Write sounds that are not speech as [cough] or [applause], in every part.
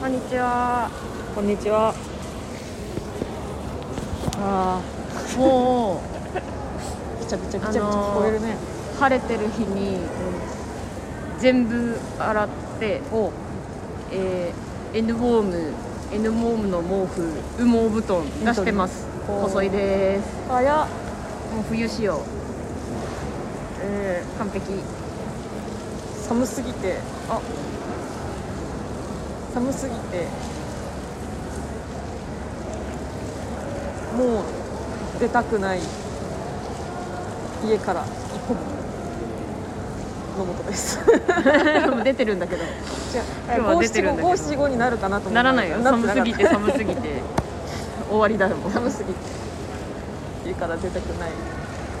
こんにちは。こんにちは。あもあ、ぐちゃぐちゃぐちゃぐちゃ聞こえるね。う晴れてる日に全部洗って、お、えー、N ウォーム N ウォームの毛布羽毛布団出してます。お細いです。早っ。もう冬仕様。えー、完璧。寒すぎて、あ、寒すぎて。もう出たくない家から一歩も野本です。[laughs] 出てるんだけど。じゃ今日は出てるんだけになるかなと思ならないよ。寒すぎて寒すぎて終わりだよ。もう寒すぎて家から出たくない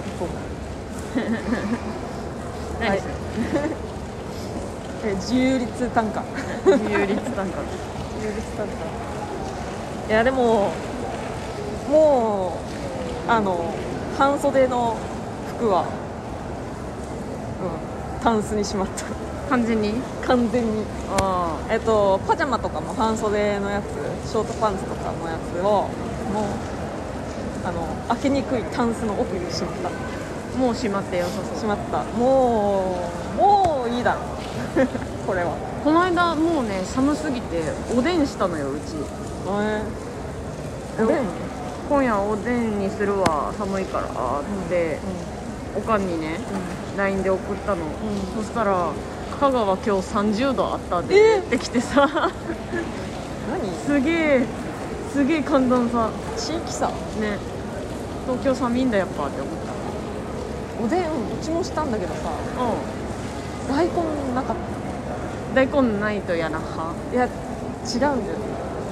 一歩も。[laughs] 何？する？え自由率単価。自由率単価。自由率単価。いやでももうあの半袖の服は、うん、タンスにしまった完全に？完全にあえっとパジャマとかも半袖のやつショートパンツとかのやつをもうあの開けにくいタンスの奥にしまったあ。もう閉まってよさそうし。まったもうだろ [laughs] これは。この間もうね寒すぎておでんしたのようち。えおでん、今夜おでんにするわ寒いから。って、おかんにね LINE で送ったの、そしたら香川今日30度あったってえ？言ってきてさ。何？[laughs] すげえすげえ寒暖差。地域差？ね。東京寒いんだやっぱって思った。おでんうちもしたんだけどさ。う大根なかっん大根ないと嫌な派？たいや違うんだよ。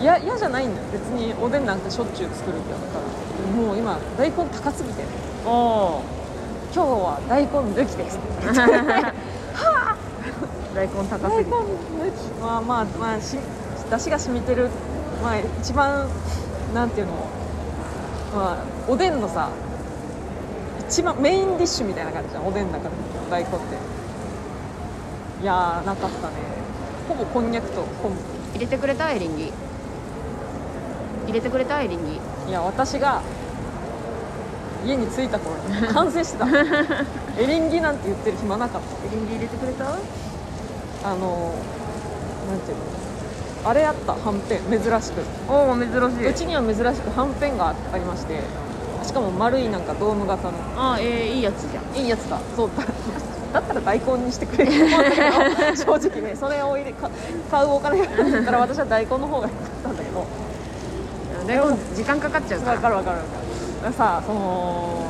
いや嫌じゃないんだよ。別におでんなんかしょっちゅう作るんだから。もう今大根高すぎて。おお今日は大根抜きです。[laughs] 大根高大根抜すぎき。まあまあまあし出汁が染みてる。まあ一番なんていうの？まあおでんのさ一番メインディッシュみたいな感じじゃん。おでんの中で大根っていやーなかったね。ほぼこんにゃくと昆入れてくれたエリンギ。入れてくれたエリンギ。布いや私が家に着いた頃に [laughs] 完成してた。エリンギなんて言ってる暇なかっエリンギ入れてくれた？たあのなんていうの？あれあったはんぺん。珍しく。おお珍しい。うちには珍しくはんぺんがありましてしかも丸いなんかドーム型の。あーえー、いいやつじゃん。いいやつだ。そう。だだったら大根にしてくれると思うんだけど正直ねそれを入れか買うお金がないから私は大根の方が良かったんだけど。でも時間かかっちゃうか分からる分かる分かる。さその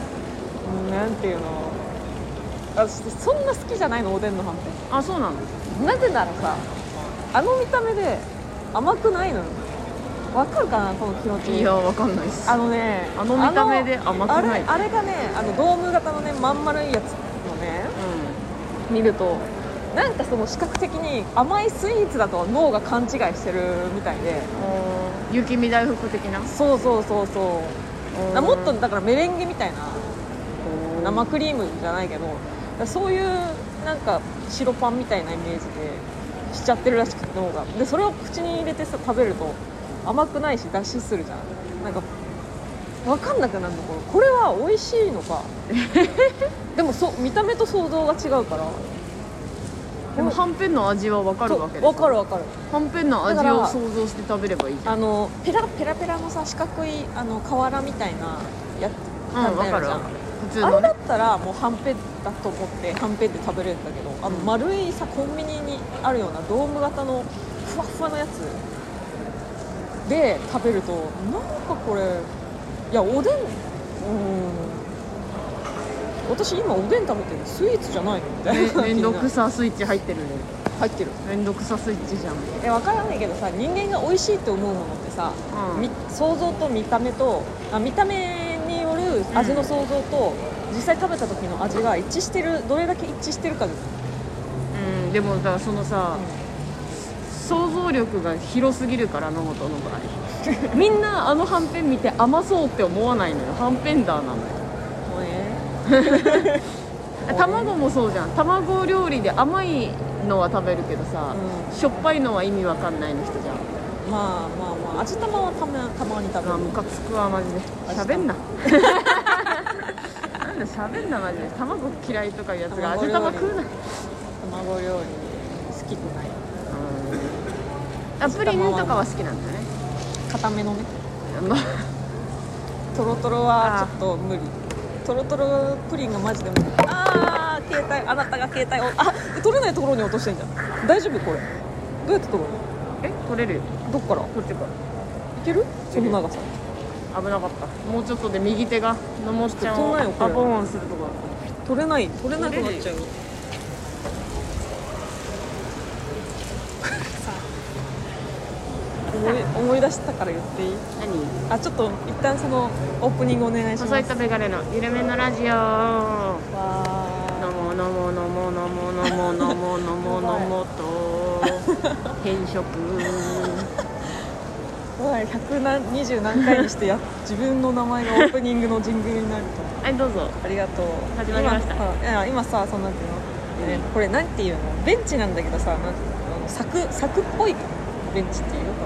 うんなんていうの。私そんな好きじゃないのおでんのはんぺあそうなの？んなぜならさあの見た目で甘くないのよ。分かるかなこの気持ち。いやわかんないっす。あのねあの見た目で甘くない。あれがねあのドーム型のねまん丸いやつのね見ると。なんかその視覚的に甘いスイーツだと脳が勘違いしてるみたいで。うん。雪見大福的な？そうそうそうそう。なもっとだからメレンゲみたいな生クリームじゃないけどそういうなんか白パンみたいなイメージでしちゃってるらしくて脳が。でそれを口に入れてさ食べると甘くないし脱脂するじゃん。なんか分かんなくなるのこれこれは美味しいのか？[laughs] でもそう見た目と想像が違うから。でもはんぺんの味はわかるわけ分か？る分かる。はんぺんの味を想像して食べればいいじゃん。あのペラペラペラのさ四角いあの瓦みたいなやつうんわかるじゃん。わかる普通あれだのねったらもうはんぺんだと思ってはんぺんで食べれるんだけどあのうん。丸いさコンビニにあるようなドーム型のふわふわのやつで食べるとなんかこれいやおでんうん。私今おでん食べてる。スイーツじゃないのみたいなめめんどくさスイッチ入ってる。ねな入ってる。めんどくさスイッチじゃん。え分からないけどさ人間が美味しいって思うものってさ、うん。み想像と見た目とあ見た目による味の想像と、実際食べた時の味が一致してるどれだけ一致してるかうん。でもだからそのさ、想像力が広すぎるから野本の場合 [laughs] みんなあのはんぺん見て甘そうって思わないのよ。はんぺんダーなのよ。[laughs] 卵もそうじゃん。卵料理で甘いのは食べるけどさ、うしょっぱいのは意味わかんないの人じゃん。まあまあまあ。味玉はたまたまに食べる。あムカつくわマジで。味喋んな。なんだ喋んなマジで。卵嫌いとかいうやつが味玉食うな卵料理好きくない。あプリンとかは好きなんだね固めのね。まあ。トロトロはちょっと無理。トロトロプリンがマジで無理。ああ携帯。あなたが携帯を。あ取れないところに落としてんじゃん。大丈夫これ。どうやって取るの？え取れるよ。どっから？いこっちから。ける？その長さ。危なかった。もうちょっとで右手がのもっちゃんをアポーンするとこ取れない取れなくなっちゃう。よ思い思い出したから言っていい？何？あちょっと一旦そのオープニングお願いします。細いとベガレのゆるめのラジオ。わのものものものものものものものもと。[laughs] 変色ーわ百何二十何回にしてや自分の名前がオープニングのジングルになると。[laughs] はいどうぞ。ありがとう。始まりました。今さ今さそのなん。ていうの、ね、これなんていうの？ベンチなんだけどさなんていうの？柵柵っぽいベンチっていうこれ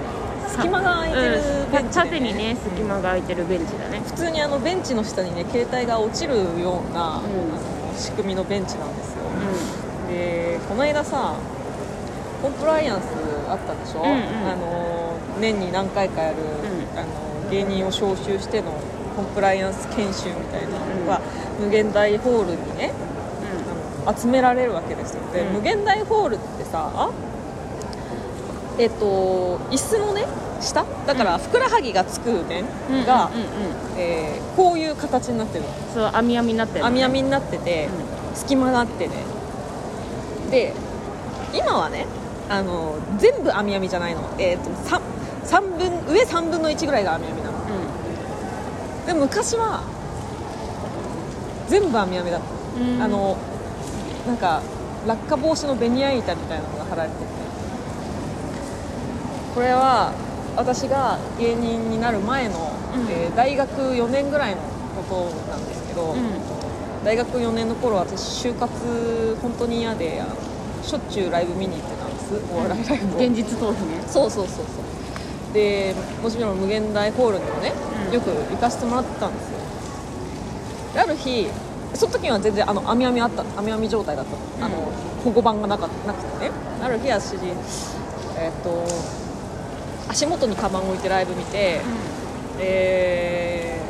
隙間が空いてるうんベンチで、縦にね隙間が空いてるベンチだね。普通にあのベンチの下にね携帯が落ちるような、うん。仕組みのベンチなんですよ。うでこの間さコンプライアンスあったでしょ、うんうん。あの年に何回かやる、ん。あの芸人を招集してのコンプライアンス研修みたいなのが、無限大ホールにねあの集められるわけですよ。で、うん。無限大ホールってさえっと椅子のね下？だからふくらはぎがつく面んうんが、うんうんうん。えーこういう形になってるの。そう網網になってる網網になってて、隙間があってね。で今はねあの全部網網じゃないの、えー、と 3, 三分上3分の1ぐらいが網網なの。で昔は全部網網だったうんうん。あのなんか落下防止のベニヤ板みたいなのが貼られててこれは私が芸人になる前の、うん。えー大学4年ぐらいのことなんですけど、うん。大学4年の頃私就活本当に嫌でしょっちゅうライブ見に行ってたんです。お笑いライブを、現実逃避ね。そうそうそうそう。でもちろん無限大ホールにもね、うん。よく行かせてもらってたんですよ。である日その時は全然あの網網あった網網状態だった。の,、あの保護板がなかなくてね。ある日私えっ、と足元にカバンを置いてライブ見て、え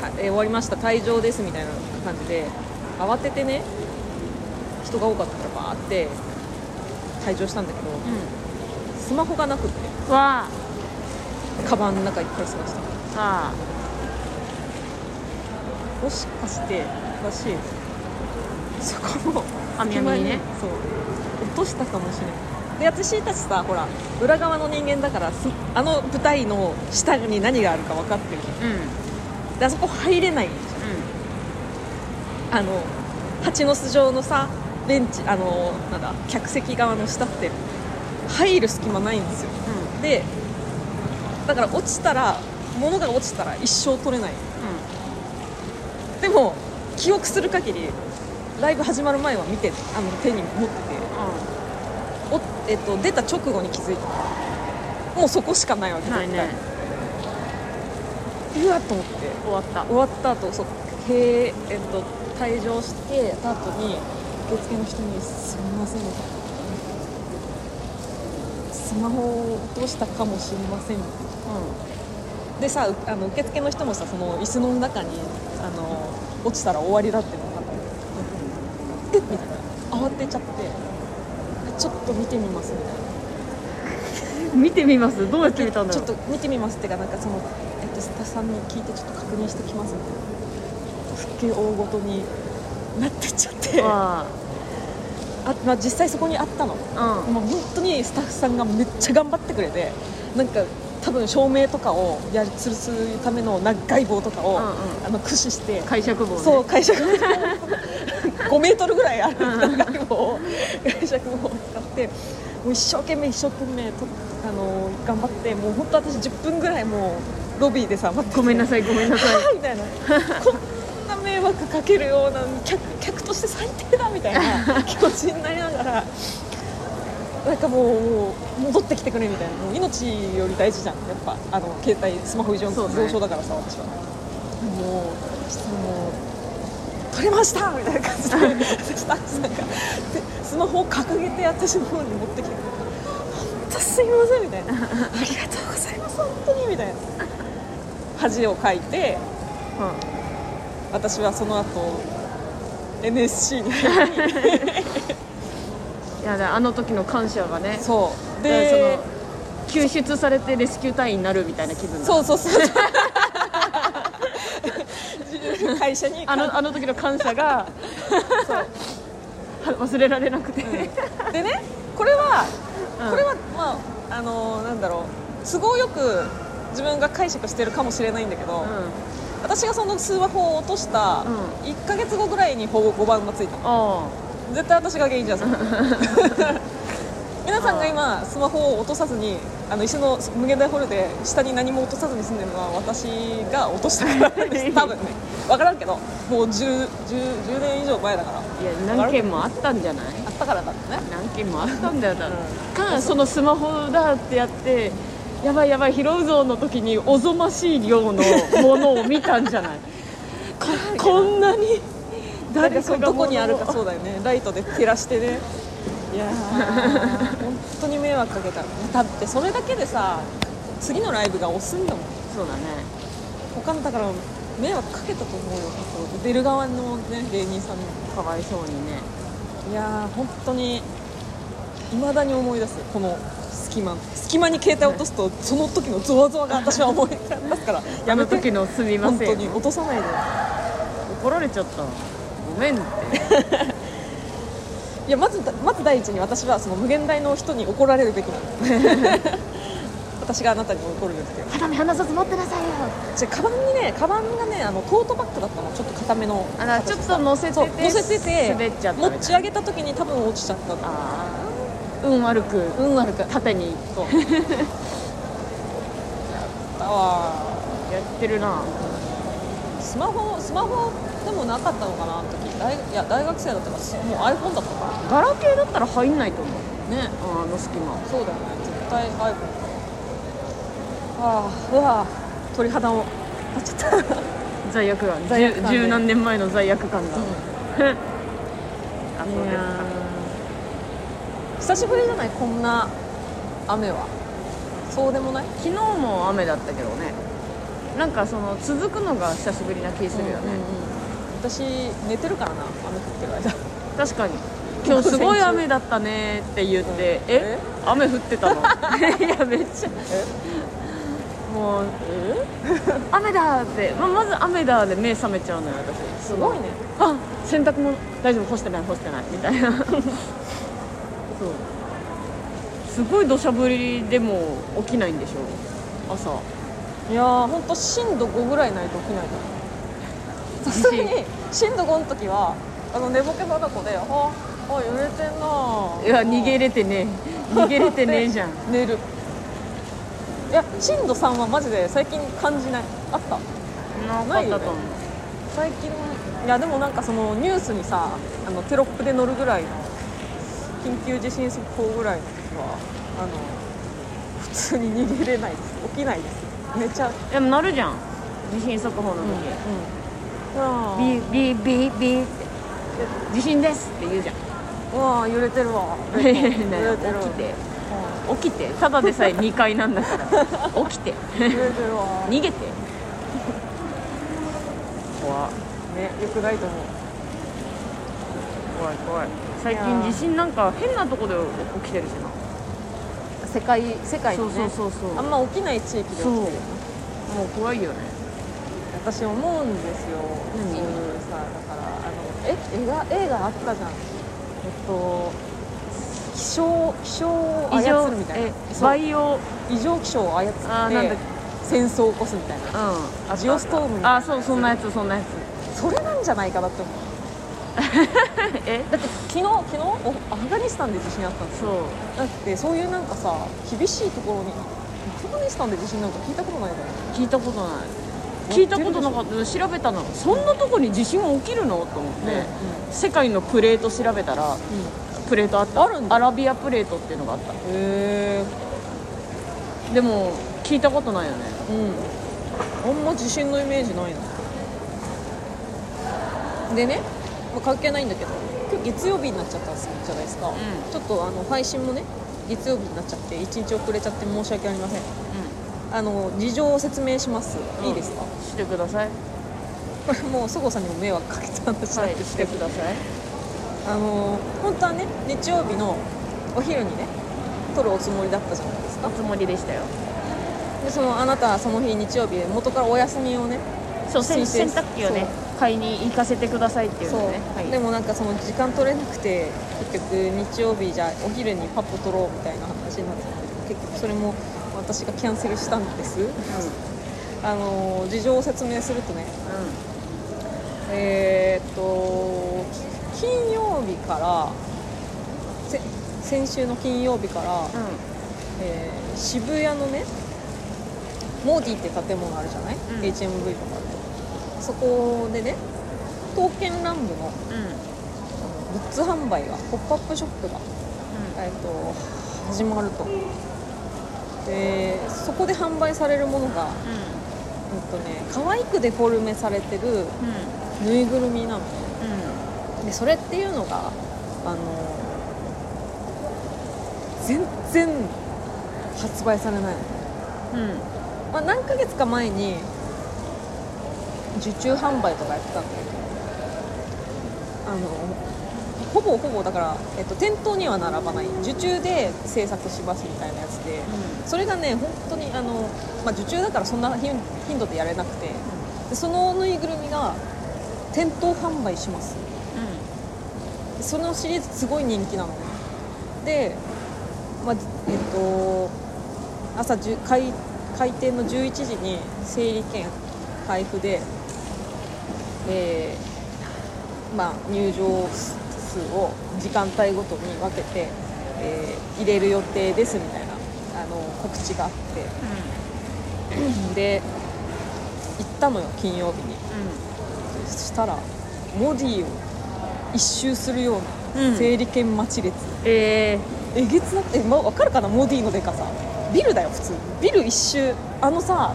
ーたえー終わりました退場ですみたいな感じで慌ててね人が多かったからバーって退場したんだけど、スマホがなくってうんわカバンの中いっぱい探した。のあ。あもしかして私そこの網網にねそう落としたかもしれないで私たちさほら裏側の人間だからすあの舞台の下に何があるか分かってるうん。うん。であそこ入れないあの蜂の巣状のさベンチあのなんだ客席側の下って入る隙間ないんですよ。でだから落ちたら物が落ちたら一生取れない。でも記憶する限りライブ始まる前は見てあの手に持ってて。お、えっと、出た直後に気づいた。もうそこしかないわけないね。うわっと思って。終わった。終わった後そうへええっと退場してた後に受付の人に「すみません」みたいな「スマホを落としたかもしれません」みたいなでさうあの受付の人もさその椅子の中にあの落ちたら終わりだっていうのが分かったえみたいな。慌てちゃってと見てみますみたいな。うん見てみます？どうやって見たんだちょっと見てみますってかなんかその、えっと、スタッフさんに聞いてちょっと確認してきますみたいな。すっげえ大ごとになってっちゃってあ、わまあ、実際そこにあったの。あうう本当にスタッフさんがめっちゃ頑張ってくれてなんか多分照明とかをやり吊るすための長い棒とかを、うんうん。あの駆使して解釈棒ね。そう解釈5 [laughs] メートルぐらいある長い棒。を [laughs] 解釈棒。を使ってもう一生懸命一生懸命とあの頑張ってもう本当私10分ぐらいもうロビーでさ待ってて。ごめんなさいごめんなさい。は [laughs] あみたいな。こんな迷惑かけるような客客として最低だみたいな [laughs] 気持ちになりながらなんかもう戻ってきてくれみたいな。もう命より大事じゃんやっぱ。あの携帯スマホ依存そうね。上昇だからさ私は。もうそしたらもう取れましたみたいな感じでそしたらなんかでスマホを掲げて私の方に持ってきて本当すいませんみたいな。ありがとうございます。本当にみたいな。恥をかいて。私はその後 NSC に入りいやだあの時の感謝がねそうででその救出されてレスキュー隊員になるみたいな気分だそうそうそう [laughs] 会社にあのあの時の感謝が [laughs] そう [laughs] 忘れられなくて、でねこれは、うん。これはまああのなんだろう。都合よく自分が解釈してるかもしれないんだけど、う私がそのスマホを落としたう1か月後ぐらいに保護5番がついたの。絶対私が原因じゃん。[laughs] 皆さんが今スマホを落とさずにあの石の無限大ホールで下に何も落とさずに住んでるのは私が落としたからです。多分ね。分からんけどもう 10, 10, 10年以上前だから。あいや何件もあったんじゃない？あったからだね。何件もあったんだよだ、うん。かそのスマホだってやってやばいやばい拾うぞの時におぞましい量のものを見たんじゃない？[laughs] ここんなに誰誰かどこにあるかそうだよね。ライトで照らしてねいやー本当に迷惑かけただってそれだけでさ次のライブが押すんだもん。そうだね。他のだから迷惑かけたと思うよ。出る側のね芸人さんにも。かわいそうにね。いやー本当にいまだに思い出すこの隙間。隙間に携帯落とすとその時のゾワゾワが私は思い出すから。あやめて。の時のすみません本当に落とさないで。怒られちゃった。ごめんっていやまずまず第一に私はその無限大の人に怒られるべきなの。[laughs] 私があなたに怒るべき。だよ肌身離さず持ってなさいよ。じゃカバンにねカバンがねあのトートバッグだったの。ちょっと硬めのあらちょっと乗せてて乗せてて滑っちゃった持ち上げた時に多分落ちちゃったのああ運悪く。運悪く。縦にそう。[laughs] だわやってるな。スマホスマホでもなかったのかなあの時。大いや大学生だったからすもう iPhone だったかガラケーだったら入んないと思う。らねああの隙間。そうだよね絶対 iPhone ああうわ鳥肌を。立っちゃった罪悪感。罪悪感で。十十何年前の罪悪感が、[laughs] あそうで。すか久しぶりじゃないこんな雨は。そうでもない？昨日も雨だったけどね。なんかその続くのが久しぶりな気するよね、うんうんうん私寝てるからな雨降ってる間。確かに。今日すごい雨だったねって言って、え？雨降ってたの？[laughs] いやめっちゃ。え？もうえ雨だって、ままず雨だで目覚めちゃうのよ私。すごいね。あ洗濯物大丈夫干してない干してないみたいな。そう。すごい土砂降りでも起きないんでしょ？朝。いやーほんと震度5ぐらいないと起きないからさすがに震度5の時はあの寝ぼけ眼で「ああ揺れてんな。いや逃げれてねえ。逃げれてねえじゃん。[laughs] 寝る。いや震度3はマジで最近感じない。あった。なないよね。最近い。やでもなんかそのニュースにさあのテロップで載るぐらいの緊急地震速報ぐらいの時はあの普通に逃げれないです。起きないです。寝ちゃう。でもなるじゃん。地震速報の時、うんビービービービー。って地震ですって言うじゃん。うわ揺れてるわ。ね [laughs] 揺れてる起きて起きて。ただでさえ2階なんだから。[laughs] 起きて。うん揺れてるわ。逃げて。怖。ねよくないと思う。怖い怖い。最近地震なんか変なとこで起きてるしな。世界世界そうにね。そうそうそうあんま起きない地域で起きてるもう怖いよね私思うんですよ。何？そういうさだからあのえ映画映画あったじゃん。えっと気象気象を操るみたいな。バイオ。異常気象を操ってあーなんだっ戦争を起こすみたいな。うん。ジオストームみたいな。あそうそんなやつそんなやつ。それなんじゃないかなって思う。[laughs] え？だって昨日昨日？おアフガニスタンで地震あったんですよ。そう。だってそういうなんかさ厳しいところにアフガニスタンで地震なんか聞いたことないから聞いたことない聞いたことなかった。調べたの。そんなとこに地震起きるの？と思って、世界のプレート調べたらプレートあった。あるんだ。アラビアプレートっていうのがあった。へえでも聞いたことないよね。うん。あんま地震のイメージないな。でね、まあ、関係ないんだけど今日月曜日になっちゃったじゃないですか、ん。ちょっとあの配信もね月曜日になっちゃって1日遅れちゃって申し訳ありませんあの事情を説明します、うん。いいですか？してください。こ [laughs] れもうそごさんにも迷惑かけた話なんはいしですけど、てください。あの本当はね日曜日のお昼にね撮るおつもりだったじゃないですか。おつもりでしたよ。でそのあなたはその日日曜日元からお休みをねそう洗濯機をね買いに行かせてくださいっていうそう、のね、はい、でもなんかその時間取れなくて結局日曜日じゃあお昼にパッと撮ろうみたいな話になって結局それも私がキャンセルしたんです。あの事情を説明するとね。えーっと金曜日からせ先週の金曜日から、えー渋谷のねモーディって建物あるじゃない、ん。HMV とかあると。そこでね刀剣乱舞のグッズ販売がポップアップショップが、えー、と始まるとでそこで販売されるものが、うん。とね、可愛くデフォルメされてるぬいぐるみなの。ねうん。でそれっていうのがあの全然発売されない。の、うん。まあ、何ヶ月か前に受注販売とかやってたんだけどあのほぼほぼだから、えっと、店頭には並ばない。受注で制作しますみたいなやつで。それがね本当にあの、まあ、受注だからそんな頻頻度でやれなくて。でそのぬいぐるみが店頭販売します。でそのシリーズすごい人気なのね。で、まあえっと、朝10開開店の11時に整理券配布で、えーまあ、入場数を時間帯ごとに分けて、えー入れる予定ですみたいなあの告知があって。で行ったのよ金曜日に。そしたらモディを一周するよううん。な整理券待ち列、ええげつなくて、ま、分かるかなモディのでかさ。ビルだよ普通。ビル一周。あのさ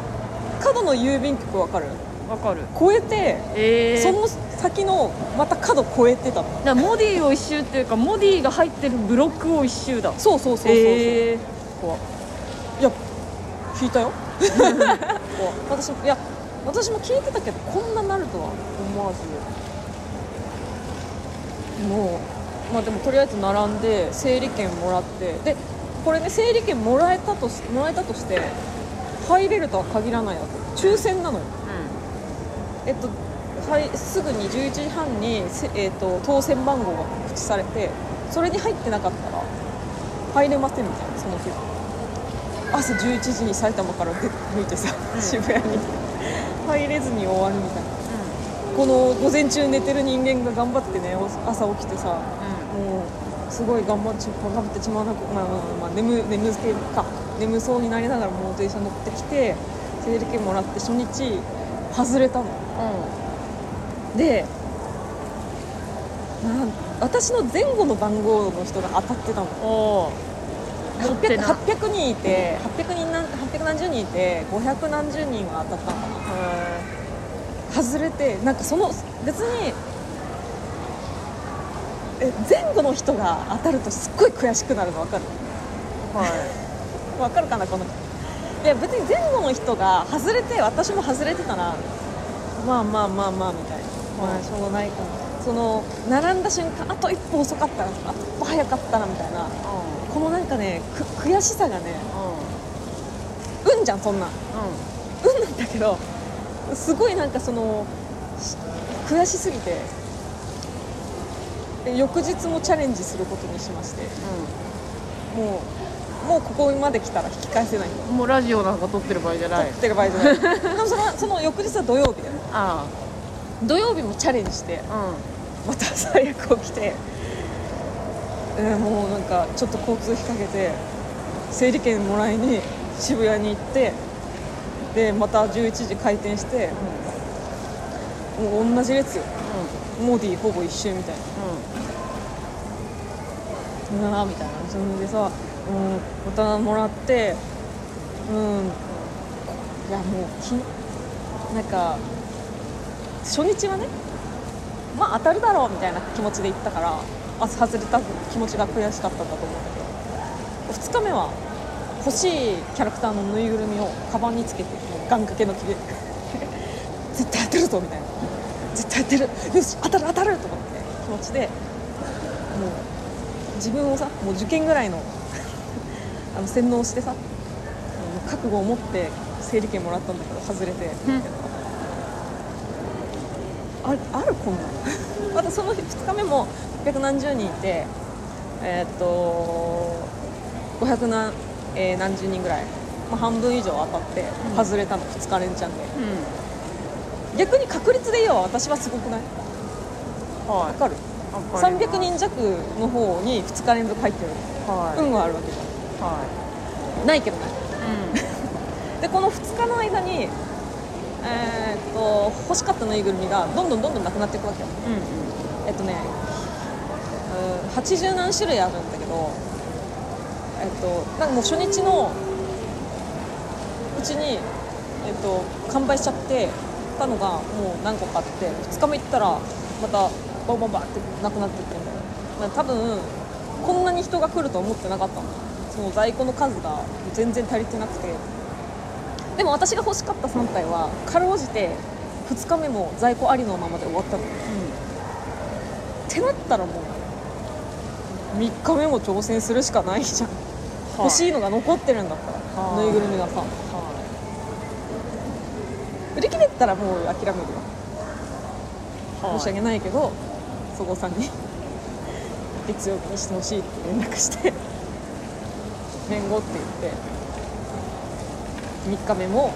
角の郵便局分かる？ー、わかる。越えて、えー、その先のまた角越えてたの。だモディを一周っていうかモディが入ってるブロックを一周だ。そうそうそうそうそう、えー。怖いや聞いたよ。[laughs] 私もいや私も聞いてたけどこんななるとは思わず。もうまあでもとりあえず並んで整理券もらって。でこれね整理券もらえたとしもらえたとして入れるとは限らないわけ。抽選なのよえっとはい、すぐに11時半にせ、えっと当選番号が告知されてそれに入ってなかったら入れませんみたいなその日朝11時に埼玉から出向いてさ、うん。渋谷に。入れずに終わるみたいな。この午前中寝てる人間が頑張ってねお朝起きてさもうすごい頑張っち頑張ってちまわなく、まあまあまあ、眠眠気か眠そうになりながらもう電車乗ってきて整理券もらって初日外れたのでなん私の前後の番号の人が当たってたの。うん、おお持って 800, な800人いて800人なん800何十人いて500何十人が当たったのかな。外れてなんかその別にえ前後の人が当たるとすっごい悔しくなるの分かる？はい。[laughs] 分かるかなこの人。いや別に前後の人が外れて私も外れてたらまあまあまあまあみたいな。まあしょうがないかなその並んだ瞬間あと一歩遅かったなあと一歩早かったなみたいな。このなんかねく悔しさがねう運じゃんそんな。んん運なんだけどすごいなんかそのし悔しすぎてで翌日もチャレンジすることにしまして。もうもうここまで来たら引き返せない。うんもうラジオなんか撮ってる場合じゃない。撮ってる場合じゃない。でもそのその翌日は土曜日だよあ土曜日もチャレンジしてあまた最悪起きて、えーもうなんかちょっと交通費かけて整理券もらいに渋谷に行ってでまた11時開店してもう同じ列よ。うん。うんモディほぼ一周みたいな。うわーみたいなそれでさ、うん、ボタンもらってうん。いやもうきなんか初日はねまあ当たるだろうみたいな気持ちで行ったからあ外れた気持ちが悔しかったんだと思うんだけど。2日目は欲しいキャラクターのぬいぐるみをカバンにつけてもう願掛けの気で [laughs] 絶対当てるぞみたいな。絶対当てる。よし当たる当たると思って気持ちでもう自分をさもう受験ぐらいの [laughs] あの洗脳してさ覚悟を持って整理券もらったんだけど外れて、ああるこんな？ん [laughs] またその日2日目も800何十人いてえーっと500何,、えー何十人ぐらい、まあ、半分以上当たってうん。外れたの2日連チャンで。う逆に確率で言えば私はすごくない？んはわかる？いわかります。300人弱の方に2日連続入ってる。はい、運があるわけじゃはんないけどね。い [laughs] でこの2日の間にえーっと欲しかったぬいぐるみがどんどんどんどんなくなっていくわけよ。うんうん。えっとねうん80何種類あるんだけどえっとなんかもう初日のうちに、えっと、完売しちゃってたのがもう何個かあって2日目行ったらまたバンバンバンってなくなってってんだよ。だ多分こんなに人が来ると思ってなかったの。その在庫の数が全然足りてなくてでも私が欲しかった3体はかろうじて2日目も在庫ありのままで終わったの。ってなったらもう3日目も挑戦するしかないじゃん、欲しいのが残ってるんだったら、はい。ぬいぐるみがさ。売り切れたらもう諦めるよはい。申し訳ないけどそごうさんに [laughs] 月曜日にしてほしいって連絡して年後って言って3日目も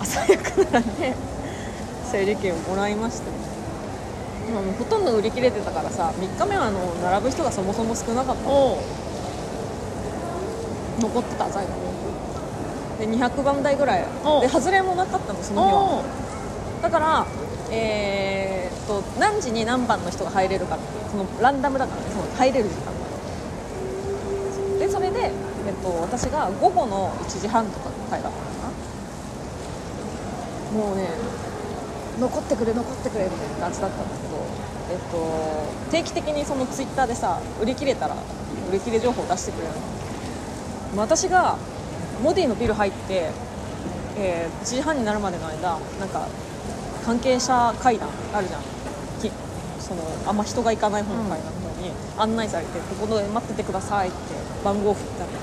朝早く並んで整理券をもらいましたまあもうほとんど売り切れてたからさ3日目はあの並ぶ人がそもそも少なかった。の残ってた在庫で200番台ぐらい。おで外れもなかったのその日は。だからえーっと何時に何番の人が入れるかってそのランダムだからねその入れる時間がでそれで、えっと、私が午後の1時半とかだったのかな。もうね残ってくれ残ってくれみたいな感じだったんだけど、えっと、定期的にそのツイッターでさ売り切れたら売り切れ情報を出してくれるの。私がモディのビル入って、えー1時半になるまでの間なんか関係者会談あるじゃん。きそのあんま人が行かない方の階段の方に案内されて、ここで待っててくださいって番号振ってあって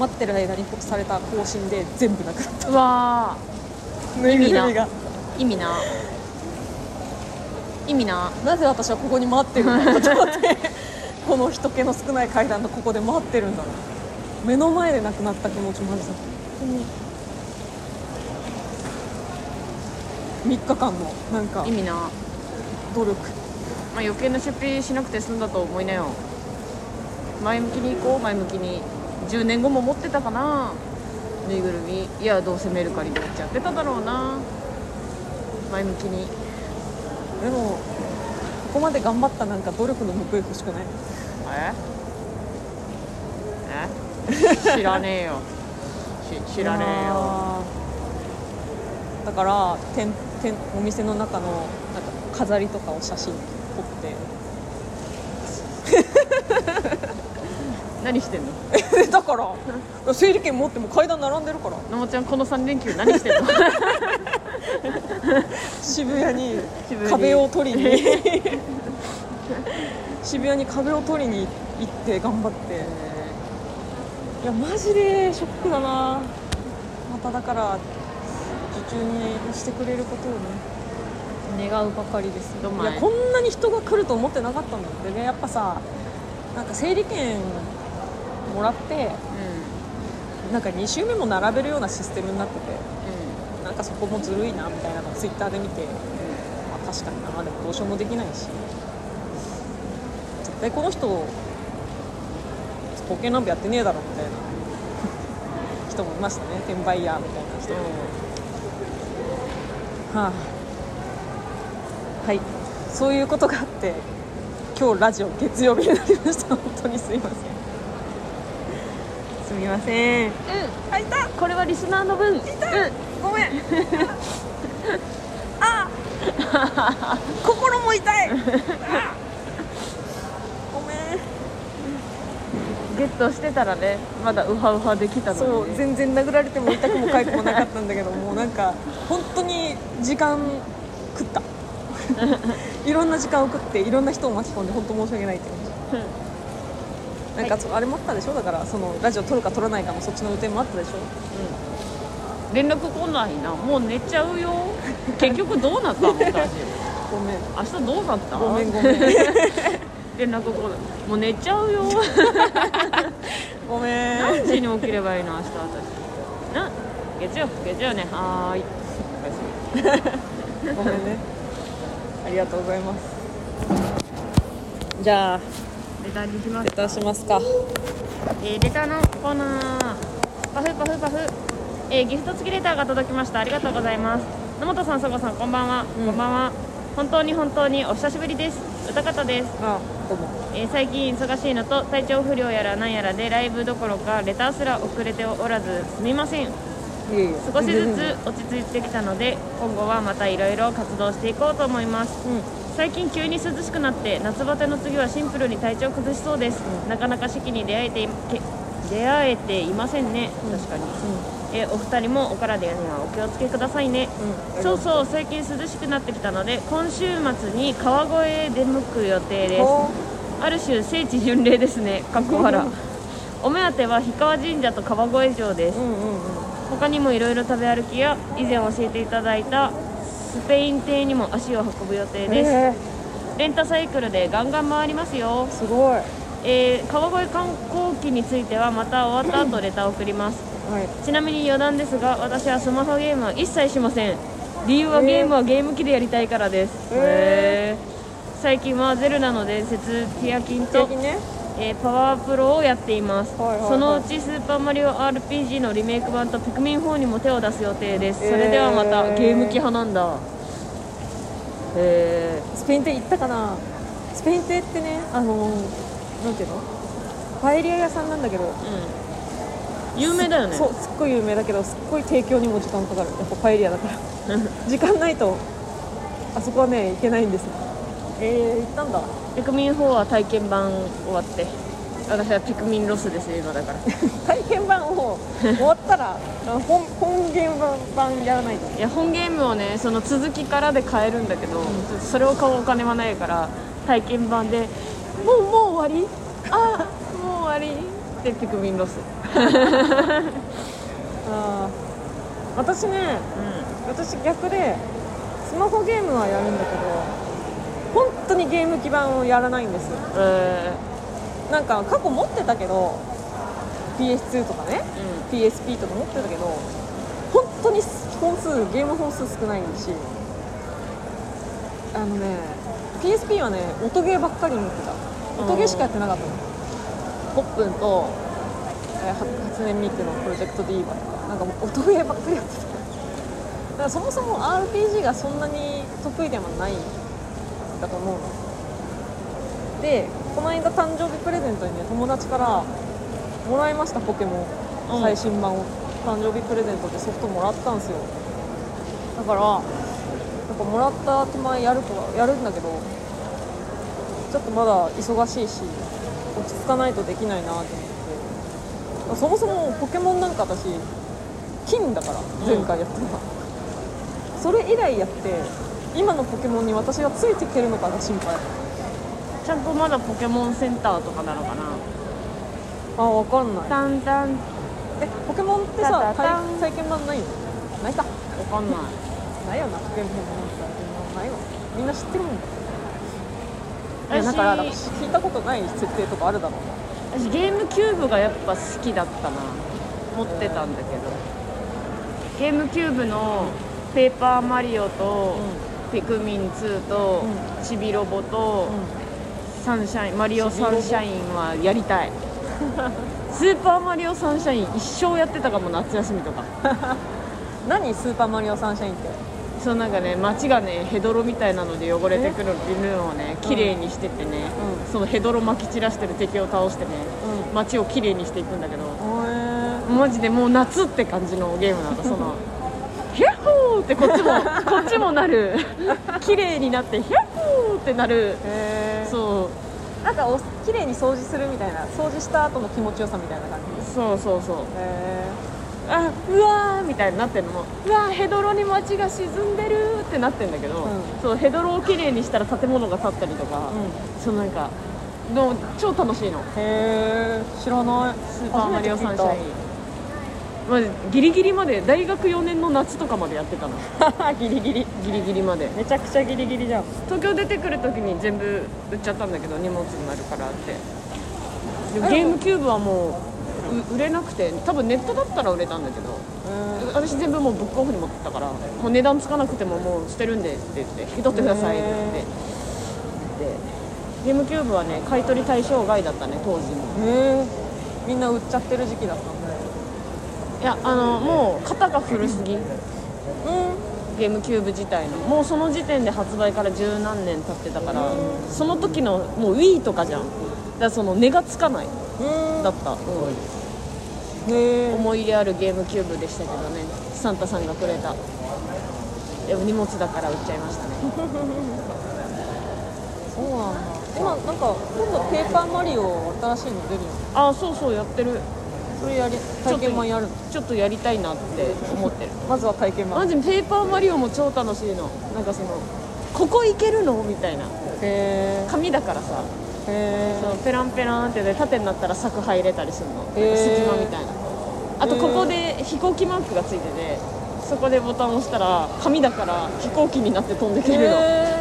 待ってる間にされた更新で全部なくなった。うわぬいぐるみがー意味な。意味な。なぜ私はここに待ってるんだろう。と思ってこの人気の少ない階段のここで待ってるんだろう。目の前でなくなった気持ちマジで本当に。3日間のなんか意味な、ま努力。あ、余計な出費しなくて済んだと思いなよ前向きに行こう前向きに。10年後も持ってたかなぬいぐるみ。いやどうせメルカリで売っちゃってただろうな。前向きに。でもここまで頑張ったなんか努力の報い欲しくない？え？え？[laughs] 知らねえよ。し知らねえよ。だから店店お店の中のなんか飾りとかを写真撮って何してんの？[laughs] だから。整理券持っても階段並んでるから。のもちゃんこの3連休何してんの？[laughs] 渋谷に壁を取りに。[laughs] 渋谷に壁を取りに行って頑張って。いやマジでショックだな。まただから受注にしてくれることをね。願うばかりです。いやこんなに人が来ると思ってなかったんだってね。やっぱさなんか整理券もらってうなんか2週目も並べるようなシステムになっててんうん。なんかそこもずるいなみたいなのをツイッターで見て、まあ、確かになでもどうしようもできないし。絶対この人保険なんかやってねえだろみたいな [laughs] 人もいましたね。転売ヤーみたいな人。はあ。はい。そういうことがあって今日ラジオ月曜日になりました。本当にすいませんすみません。うん。あいた。これはリスナーの分。うん。ごめん。[laughs] あ。心も痛い。[laughs] あ。ごめん。ゲットしてたらねまだウハウハできたそのに、ね、う全然殴られても痛くも痒くもなかったんだけど [laughs] もうなんか本当に時間食った。いろんな時間を食っていろんな人を巻き込んで本当申し訳ないって感じなんかそあれもあったでしょ？だからそのラジオ撮るか撮らないかのそっちの予定もあったでしょ？うん。連絡来ないな。もう寝ちゃうよ。[laughs] 結局どうなったの私ごめん。明日どうなった？ごめんごめん。[laughs] [laughs] 連絡来ない。もう寝ちゃうよ。ごめん。何時に起きればいいの明日私。な月曜月曜ね。はーい。ごめんね。ありがとうございます。じゃあレターにしますレターしますか。えーレターのコーナー。パフパフパフ、えーギフト付きレターが届きました。ありがとうございます。野本さん、そごさん、こんばんは、うん。こんばんは。本当に本当にお久しぶりです。歌方です、あどうも。えー最近忙しいのと体調不良やらなんやらでライブどころかレターすら遅れておらずすみません。少しずつ落ち着いてきたので今後はまたいろいろ活動していこうと思います。うん最近急に涼しくなって夏バテの次はシンプルに体調崩しそうです、なかなか四季に出会えて出会えていませんね。確かに、えお二人もお体にはお気をつけくださいね、うん。そうそう最近涼しくなってきたので今週末に川越へ出向く予定です。ほある種聖地巡礼ですねかっこ笑お目当ては氷川神社と川越城です。うんうんうん。他にもいろいろ食べ歩きや以前教えていただいたスペイン亭にも足を運ぶ予定です。へレンタサイクルでガンガン回りますよ。ー、すごい。はえー川越観光機についてはまた終わった後レターを送ります。い。ちなみに余談ですが私はスマホゲームは一切しません。理由はゲームはゲーム機でやりたいからです。へへー。最近は「ゼルダの伝説」ティアキンとねえーパワープロをやっています、はいはいはい。そのうち「スーパーマリオ RPG」のリメイク版とピクミン4にも手を出す予定です。それではまた、えーゲーム機派なんだ。へスペイン亭行ったかな？スペイン亭ってねあのなんていうの？パエリア屋さんなんだけど。えうん。有名だよね。そうすっごい有名だけどすっごい提供にも時間かかる。やっぱパエリアだから。[laughs] 時間ないとあそこはね行けないんですよ。えー、行ったんだピクミン4は体験版終わって。私はピクミンロスですよ今だから。[laughs] 体験版を終わったら [laughs] 本本ゲーム版やらないと。いや本ゲームをねその続きからで買えるんだけど、ちょっとそれを買うお金はないから体験版でもうもう終わり？あーもう終わり？でピクミンロス。[laughs] あー。私ねう私逆でスマホゲームはやるんだけど本当にゲーム基盤をやらないんですんえなんか過去持ってたけど PS2 とかねー PSP とか持ってたけど本当に本数ゲーム本数少ないしあのね PSP はね音ゲーばっかり持ってた。音ゲーしかやってなかったの。ポップンと、え初音ミクのプロジェクトディーバとかなんかもう音ゲーばっかりやってた。だからそもそも RPG がそんなに得意ではないんだと思うの。でこの間誕生日プレゼントにね友達からもらいましたポケモン、うん。最新版を。誕生日プレゼントでソフトもらったんですよ。だからなんかもらった手前やるとはやるんだけどちょっとまだ忙しいし落ち着かないとできないなと思って。そもそもポケモンなんか私金だから前回やったのが、それ以来やって今のポケモンに私がついていけるのかが心配。ちゃんとまだポケモンセンターとかなのかな？あわかんない。タンタン。えポケモンってさタタタン。体体験版ないの？ないか。わかんない。ないよなポケモン体験版ないのみんな知ってるもんだからだから聞いたことない設定とかあるだろうな。私ゲームキューブがやっぱ好きだったな。持ってたんだけど。ゲームキューブのペーパーマリオと、ピクミン2と、ちびロボと、サンシャインマリオサンシャインはやりたい。スーパーマリオサンシャイン一生やってたかも夏休みとか。[laughs] 何スーパーマリオサンシャインって？そうなんかね街がねヘドロみたいなので汚れてくるのをね綺麗にしてってね、うん。そのヘドロまき散らしてる敵を倒してねうん。街を綺麗にしていくんだけど。へマジでもう夏って感じのゲームなんだそのーってこっちもこっちもなる。綺麗になってヒャッホーってなる。えそう。なんかお綺麗に掃除するみたいな掃除した後の気持ちよさみたいな感じ？そうそうそう。へあうわーみたいになってるの。もうわーヘドロに街が沈んでるってなってるんだけど、ん。そうヘドロをきれいにしたら建物が建ったりとか、うん。そうなんかの超楽しいの。えへえ知らない。スーパーマリオサンシャインまあ、ギリギリまで大学4年の夏とかまでやってたの。ン [laughs] ギリギリ。ギリギリまで。めちゃくちゃギリギリじゃん。東京出てくる時に全部売っちゃったんだけど荷物になるからって。でもゲームキューブはもうう売れなくて多分ネットだったら売れたんだけど。私全部もうブックオフに持ってったからもう値段つかなくてももう捨てるんでって言って引き取ってくださいって言って。でゲームキューブはね買い取り対象外だったね当時も。へえみんな売っちゃってる時期だったんだいやあのもう型が古すぎ。うゲームキューブ自体の。もうその時点で発売から十何年経ってたからその時のもう Wii とかじゃん。だからその値がつかないんうん。だった、へえ思い入れあるゲームキューブでしたけどね。サンタさんがくれた。でも荷物だから売っちゃいましたね。[laughs] そうなんだ。今なんか今度ペーパーマリオ新しいの出るよあそうそうやってるそれやり体験版やるの？ちょっとやりたいなって思ってる。まずは体験版。マジペーパーマリオも超楽しいの。なんかそのここ行けるの？みたいな。へ紙だからさ。えへそうペランペランってで縦になったら柵入れたりするの。隙間みたいな。あとここで飛行機マークがついててそこでボタンを押したら紙だから飛行機になって飛んでくれるの。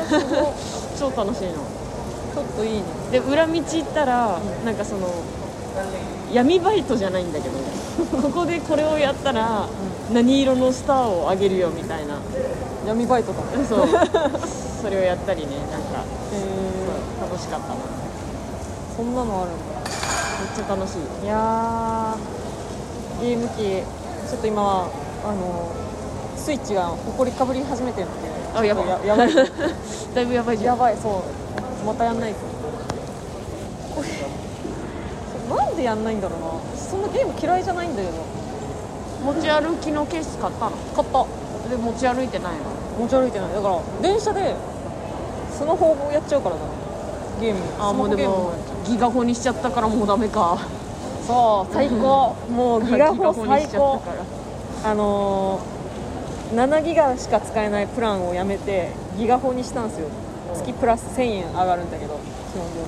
[laughs] 超楽しいの。[laughs] ちょっといいね。で裏道行ったらなんかその闇バイトじゃないんだけどここでこれをやったら何色のスターをあげるよみたいな。闇バイトだ。へそう。それをやったりねなんか。え楽しかったな。そんなのあるんだ。めっちゃ楽しい。いやー。ゲーム機。ちょっと今はあのスイッチが埃かぶり始めてるのであやばい。ややばい。[laughs] だいぶやばいじゃん。やばいそう。またやんないとでやんないんだろうな。そんなゲーム嫌いじゃないんだけど。持ち歩きのケース買ったの？買った。で持ち歩いてないの？持ち歩いてない。だから電車でスマホをやっちゃうからだゲーム。あもうでもギガホにしちゃったからもうダメか。そう最高。[laughs] もうギガホ最高。あのー、7ギガしか使えないプランをやめてギガホにしたんですよ。月プラス1000円上がるんだけど基本料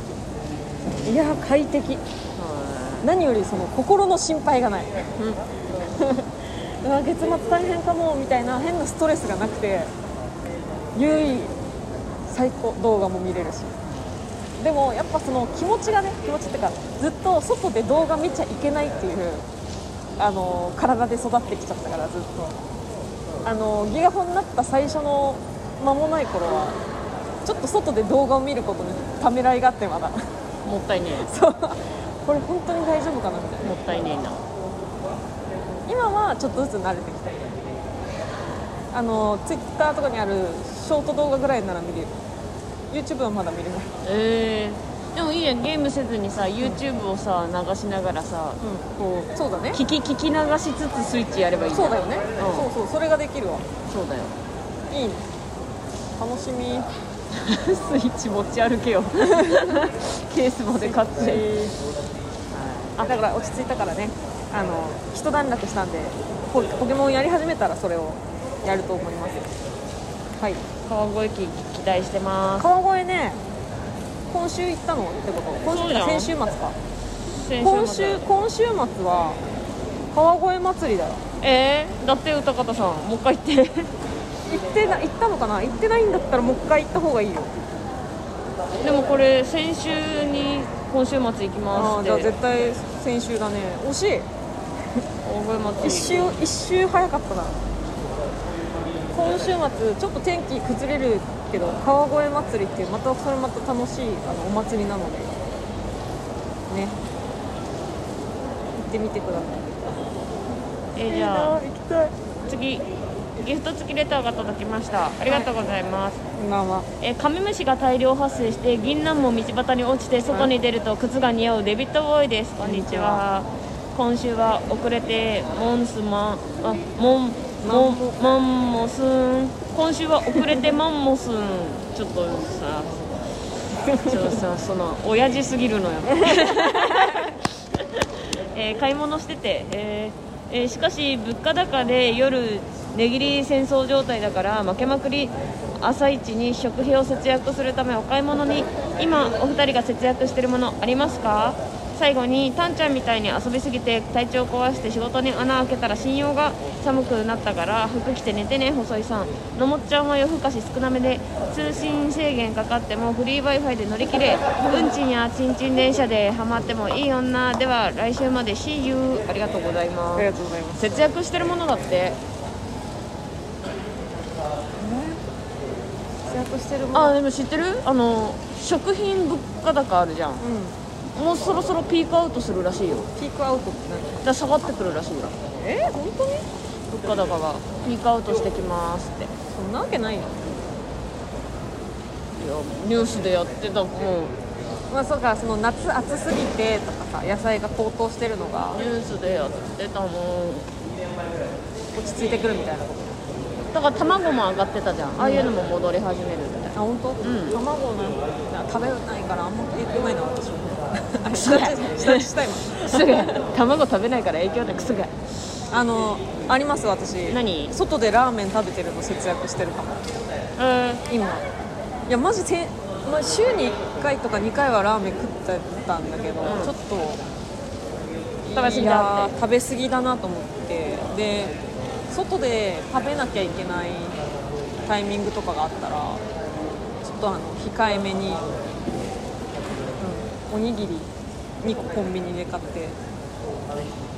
金。いや快適何よりその心の心配がない。う [laughs] わ月末大変かもみたいな変なストレスがなくて優位最高動画も見れるし。でもやっぱその気持ちがね気持ちっていうかずっと外で動画見ちゃいけないっていうあの体で育ってきちゃったからずっと。あのギガホンになった最初の間もない頃はちょっと外で動画を見ることにためらいがあってまだ。もったいねそうこれ本当に大丈夫かなみたいな。えもったいねえな。今はちょっとずつ慣れてきたあのツイッターとかにあるショート動画ぐらいなら見れる。YouTube はまだ見れない。えー、でもいいやん。ゲームせずにさ YouTube をさ流しながらさ、こうそうだね。聞き聞き流しつつスイッチやればいいんそうだよね、うん。そうそうそれができるわ。そうだよ。いいね。楽しみ [laughs] スイッチ持ち歩けよ。[laughs] ケースまで買って。あだから落ち着いたからね。あの一段落したんでポポケモンやり始めたらそれをやると思います。はい。川越駅期待してます。川越ね今週行ったの？ってこと？今週先週末か。先今週今週末は川越祭りだよ。えー、だって歌方さんもう一回言って。行ってな行ったのかな？行ってないんだったらもう一回行った方がいいよ。でもこれ先週に今週末行きあますって。あじゃあ絶対先週だね。惜しい。大越一祭り周一周早かったな。今週末ちょっと天気崩れるけど川越祭りっていうまたそれまた楽しいあのお祭りなので。ね。行ってみてください。えーじゃあ行きたい。次ギフト付きレターが届きました。ありがとうございます、今は。えーカメムシが大量発生して銀杏も道端に落ちて外に出ると靴が似合うデビッド・ボーイです。こんにちは。今週は遅れてモンスマンあモンモンマンモスン。今週は遅れてマンモスン。ちょっとさちょっとさ [laughs] その親父すぎるのよ。[laughs] えー買い物してて、えーえーしかし物価高で夜値切り戦争状態だから負けまくり朝一に食費を節約するためお買い物に今お二人が節約してるものありますか？最後にタンちゃんみたいに遊びすぎて体調壊して仕事に穴開けたら信用が寒くなったから服着て寝てね細井さん。のもっちゃんは夜更かし少なめで通信制限かかってもフリー w i f i で乗り切れ運賃やちんちん電車でハマってもいい女では来週まで。See you ありがとうございまありがすとうございます。節約してるものだって節約してるもんあでも知ってる？あの食品物価高あるじゃん。うん。もうそろそろピークアウトするらしいよ。ピークアウトって何？だから下がってくるらしいよえー、本当に？物価高がピークアウトしてきますって。いそんなわけないよやニュースでやってたもん。まあそうかその夏暑すぎてとかさ野菜が高騰してるのが。ニュースでやってたもん。落ち着いてくるみたいなこと？だから卵も上がってたじゃん。ああいうのも戻り始めるみたいな。あ本当？ん。卵なんか食べないからあんま影響ないな私も。あれ下地下地した今クソが卵食べないから影響ないクソがあのあります私。何？外でラーメン食べてるの節約してるかも。え今。いやマジて、まあ、週に1回とか2回はラーメン食ってたんだけど、うん。ちょっと食べ過ぎだなと思って。で外で食べなきゃいけないタイミングとかがあったらちょっとあの控えめに、うん、おにぎり2個コンビニで買って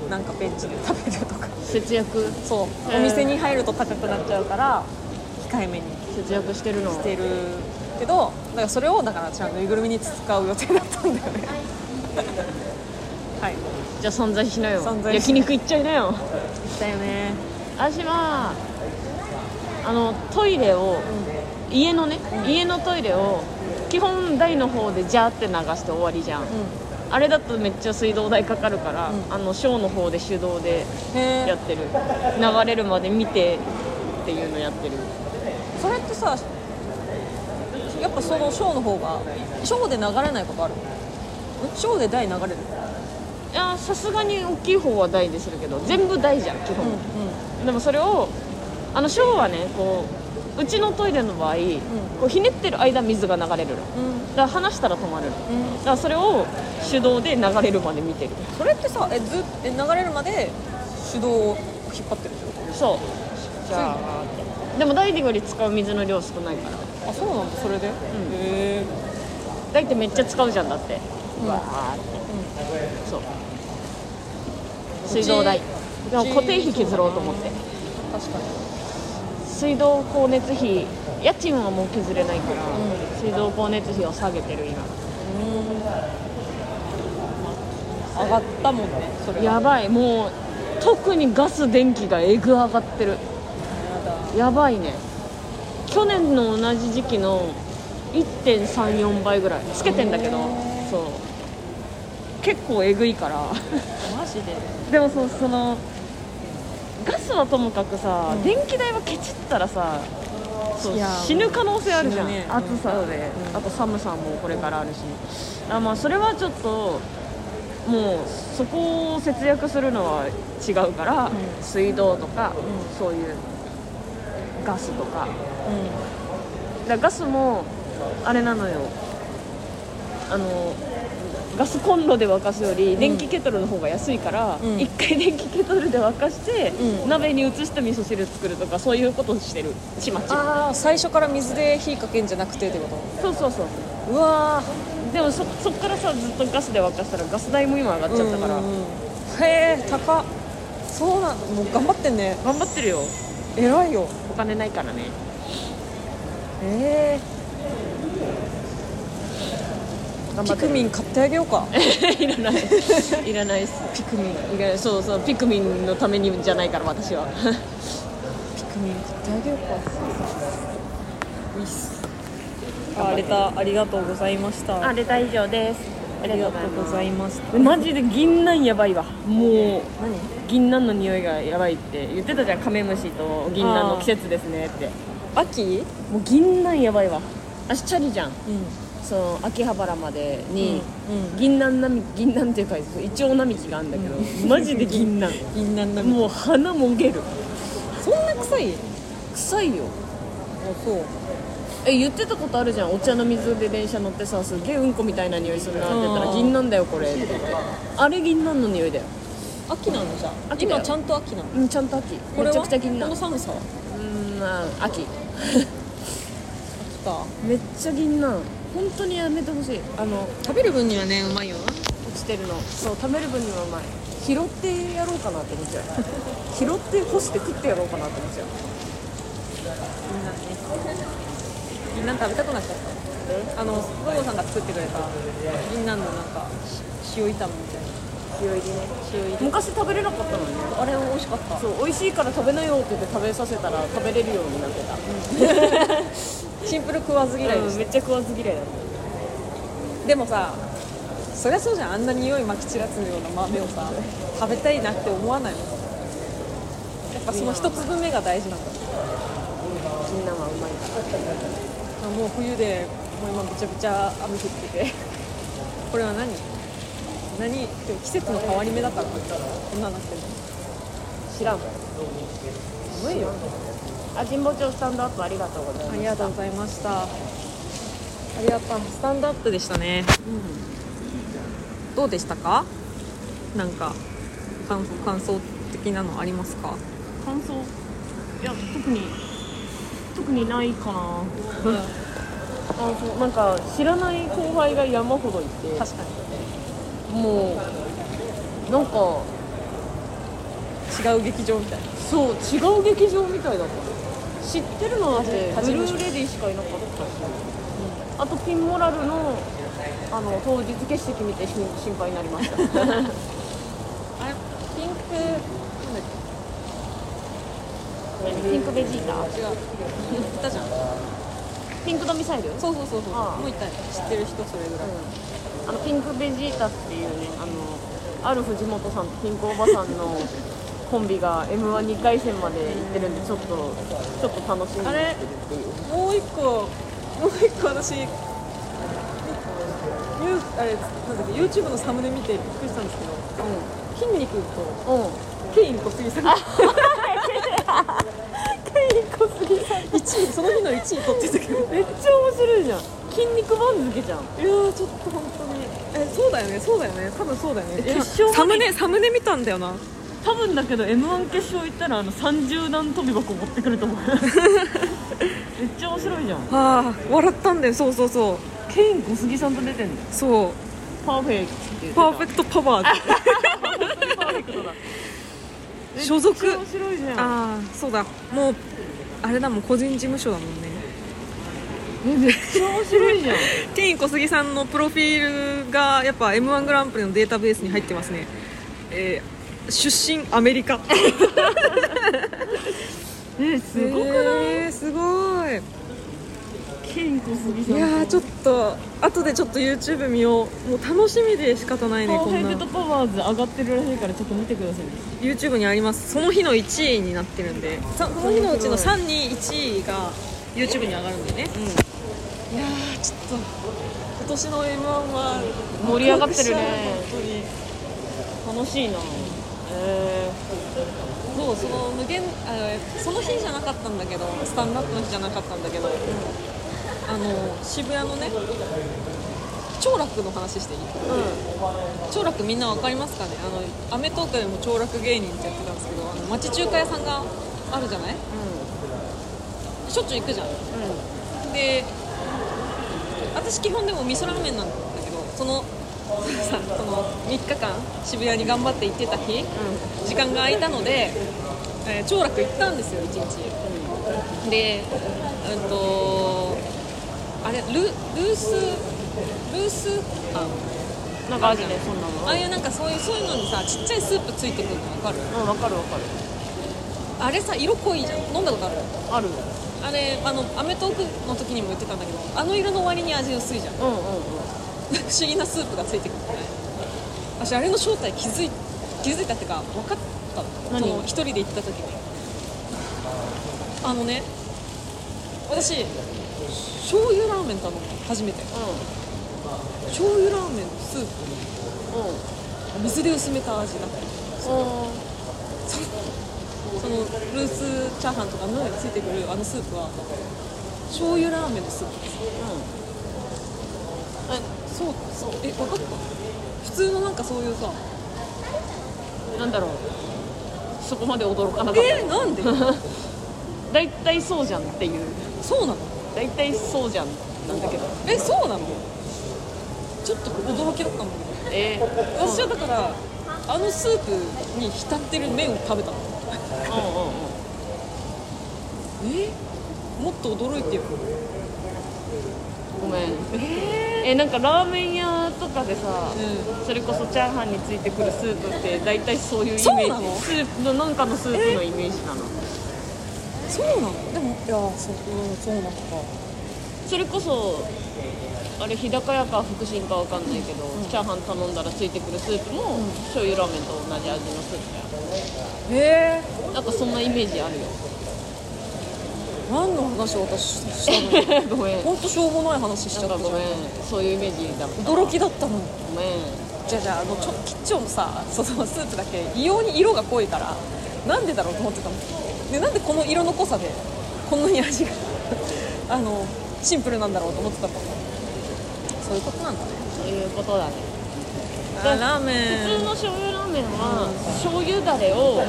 なんかベンチで食べるとか。節約？そう、お店に入ると高くなっちゃうから控えめに節約してるの？してる。けどだからそれをだから私はぬいぐるみに使う予定だったんだよね。はい。じゃあ存在しなよ。存在し焼肉行っちゃいなよ。行ったよね私はあのトイレを家のね、家のトイレを基本台の方でジャーって流して終わりじゃん、うあれだとめっちゃ水道代かかるから、うん。あのショーの方で手動でやってる。流れるまで見てっていうのやってる。それってさやっぱそのショーの方がショーで流れないことある？ん？ショーで台流れる？いやさすがに大きい方は台でするけど全部台じゃん基本、でもそれをあのショーはねこううちのトイレの場合、こうひねってる間水が流れるの。うん。だから離したら止まるの。うん。だからそれを手動で流れるまで見てる。それってさえずえ流れるまで手動を引っ張ってるってこそう。じゃあでも台でより使う水の量少ないから。とあそうなんだそれで、へえ台ってめっちゃ使うじゃんだって。うん。わーって。そう。水道代でも固定費削ろうと思って。確かに。水道光熱費家賃はもう削れないから、ん。水道光熱費を下げてる今。上がったもんねそれは。やばい。もう特にガス電気がえぐ上がってる。やばいね。去年の同じ時期の1.34倍ぐらいつけてんだけどそう。結構えぐいから。マジで？でもそうそのガスはともかくさ、うん。電気代はケチったらさ死ぬ可能性あるじゃん、ね暑さで、うん。あと寒さもこれからあるし。あまあそれはちょっともうそこを節約するのは違うから、ん。水道とか、ん。そういうガスとか。うだからガスもあれなのよ。あのガスコンロで沸かすより電気ケトルの方が安いから、うん。一回電気ケトルで沸かして、うん。鍋に移して味噌汁作るとかそういうことしてる。ちまちま。ああ最初から水で火かけんじゃなくてってこそうそうそう。とうわでもそそっからさずっとガスで沸かしたらガス代も今上がっーちゃったから、うんうんうん。へえ高っ。そうなんもう頑張ってんね。頑張ってるよ。偉いよ。お金ないからね。え頑張ってるピクミン買ってあげようか。[laughs] いらない。いらないっす。ピクミン。いらないそうそうピクミンのためにじゃないから私は。[laughs] ピ君に買ってあげようか。ういっす。あレターありがとうございました。あレター以上です。ありがとうございました。マジで銀杏やばいわ。もう何？銀杏の匂いがやばいって言ってたじゃん。カメムシと銀杏の季節ですねって。秋？もう銀杏やばいわ。私チャリじゃん。うんその秋葉原までに、うん銀杏並木銀杏っていうかイチョウ並木があるんだけど、マジで銀杏。[laughs] 銀杏なもう鼻もげる。そんな臭い？臭いよ。あそう。え言ってたことあるじゃん。お茶の水で電車乗ってさすげえうんこみたいな匂いするなって言ったら銀杏だよこれって。あれ銀杏の匂いだよ。秋なのじゃあ。秋今ちゃんと秋なの？うんちゃんと秋。これは？めちゃくちゃ銀この杏寒さは？うんまあ秋。[laughs] 秋か。めっちゃ銀杏本当にやめてほしい。あの食べる分にはねうまいよ。な落ちてるの。そう食べる分にはうまい。拾ってやろうかなって思っちゃう。[laughs] 拾って干して食ってやろうかなって思っちゃう。みんなね。銀杏食べたくなっちゃった。あのゴーゴさんが作ってくれた銀杏のなんかし塩炒めみたいな。塩入りね。塩入り。昔食べれなかったのに。ねあれ美味しかった。そう美味しいから食べなよって言って食べさせたら食べれるようになってた、シンプル食わず嫌いでしうんめっちゃ食わず嫌いだった。でもさそりゃそうじゃん。あんな匂いまき散らすような豆をさ食べたいなって思わないの？やっぱその一粒目が大事なんだ。みんなはうまいからもう冬でもう今びちゃびちゃ雨降ってて。これは何？何？でも季節の変わり目だから。こんなになってるの知らん。寒いよあ神保町スタンドアップありがとうございますありがとうございました。ありがとうスタンドアップでしたね。どうでしたか？なんか感感想的なのありますか？感想？いや特に特にないかな。あそうなんか知らない後輩が山ほどいて。確かもうなんかに違う劇場みたいな。そう違う劇場みたいだった知ってるのだってブルーレディしかいなかったし、あとピンモラルのあの当日欠席見てし心配になりました。[laughs] あれピンクなんだっピンクベジータ？け違う。言ったじゃん。ピンクのミサイル？そうそうそうそう。もういたよ。知ってる人それぐらい、あのピンクベジータっていうねあのある藤本さんとピンクおばさんのコンビが m 1 2回戦まで行ってるんでちょっとちょっと楽しみ。にしてるっていうもう一個もう一個私ユーあれなんだっけ YouTube のサムネ見てびっくりしたんですけど筋肉とうん。うん。ケイン小杉さん。がケイン小杉さん。1位その日の1位取ってたけどめっちゃ面白いじゃん。筋肉番付じゃん。いやーちょっと本当に。えそうだよねそうだよね。多分そうだよね。サムネサムネ見たんだよな多分だけど m 1決勝行ったらあの30段跳び箱持ってくると思う [laughs] めっちゃ面白いじゃん。ああ笑ったんだよ。そうそうそう。ケイン・コスギさんと出てんの。そう。パーフェクトパーフェクトパワーパーフェクトだ所属面白いじゃん。ああそうだ。もうあれだもん。個人事務所だもんね。えめっちゃ面白いじゃん。[laughs] ケイン小杉さんのプロフィールがやっぱ m 1グランプリのデータベースに入ってますね、えー出身アメリカ。え [laughs] すごくない、えーすごい。ケイン小杉さ。んいやーちょっと後でちょっと YouTube 見よう。もう楽しみで仕方ないねパーこんな。フェクトパワーズ上がってるらしいからちょっと見てください。ね YouTube にあります。その日の1位になってるんで。さその日のうちの3位1位が YouTube に上がるんでね、いやーちょっと今年の m 1は盛り上がってるね。本当に。楽しいなえそうその無限あその日じゃなかったんだけどスタンダップの日じゃなかったんだけど、あの渋谷のね長楽の話していい？長楽みんなわかりますかね？あのアメトークでも長楽芸人ってやってたんですけどあの町中華屋さんがあるじゃない？しょっちゅう行くじゃん。で私基本でも味噌ラーメンなんだけどそのさその3日間渋谷に頑張って行ってた日、時間が空いたので、えー長楽行ったんですよ1日、でうんとあれルルースルースパン？なんかあるねそんなの？ああいうなんかそういうそういうのにさちっちゃいスープついてくるの分かる？うんわかるわかる。あれさ色濃いじゃん。飲んだことある？ある。あれあのアメトークの時にも言ってたんだけどあの色の割に味薄いじゃん。うんうんうん不思議なスープがついてくる。私あれの正体気づい気づいたっていうか分かったの。何？その一人で行った時に。あのね私醤油ラーメン頼んだの初めて。醤油ラーメンのスープうんうん。水で薄めた味だった。おそのルースチャーハンとかのついてくるあのスープは醤油ラーメンのスープです。あそうそうえ分かった。普通のなんかそういうさうんなんだろう。そこまで驚かなかった。えなんで？[laughs] 大体そうじゃんっていう。そうなの？大体そうじゃんなんだけど。えそうなの？ちょっと驚きだったんだけど。えー、私はだからあのスープに浸ってる麺を食べたの。うんうんうん。え？もっと驚いてよごめん。ええなんかラーメン屋とかでさ、うそれこそチャーハンについてくるスープって大体そういうイメージ。そうなの？スープのなんかのスープのイメージなの。そうなの？でもいやそ,、うん、そうなのか。それこそあれ日高屋か福神かわかんないけど、チャーハン頼んだらついてくるスープも、醤油ラーメンと同じ味のスープへえやなんかそんなイメージあるよ何の話を私したの？[laughs] ごめん。本当しょうもない話しちゃったごめん。そういうイメージだった。驚きだったの。にごめん。じゃあじゃああのちょキッチョンのさそのスープだけ異様に色が濃いからなんでだろうと思ってたの？でなんでこの色の濃さでこんなに味が [laughs] あのシンプルなんだろうと思ってたの？そういうことなんだね。そういうことだね。あラーメ普通の醤油ラーメンは、醤油だれを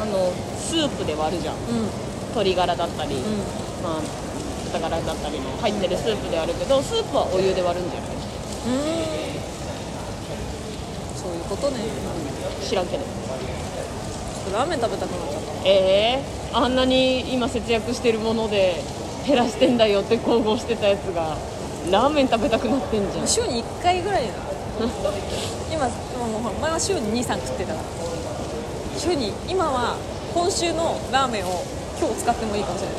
あのスープで割るじゃん。うん鶏ガラだったり、うまあ豚ガラだったりの入ってるスープで割るけどスープはお湯で割るんじゃない。ん。そういうことね。知らんけど。ラーメン食べたくなっちゃった。えー、あんなに今節約してるもので減らしてんだよって豪語してたやつがラーメン食べたくなってんじゃん。週に1回ぐらいだ。[laughs] 今もう前は週に23食ってたから。週に今は今週のラーメンを今日使ってもいいかもしれない。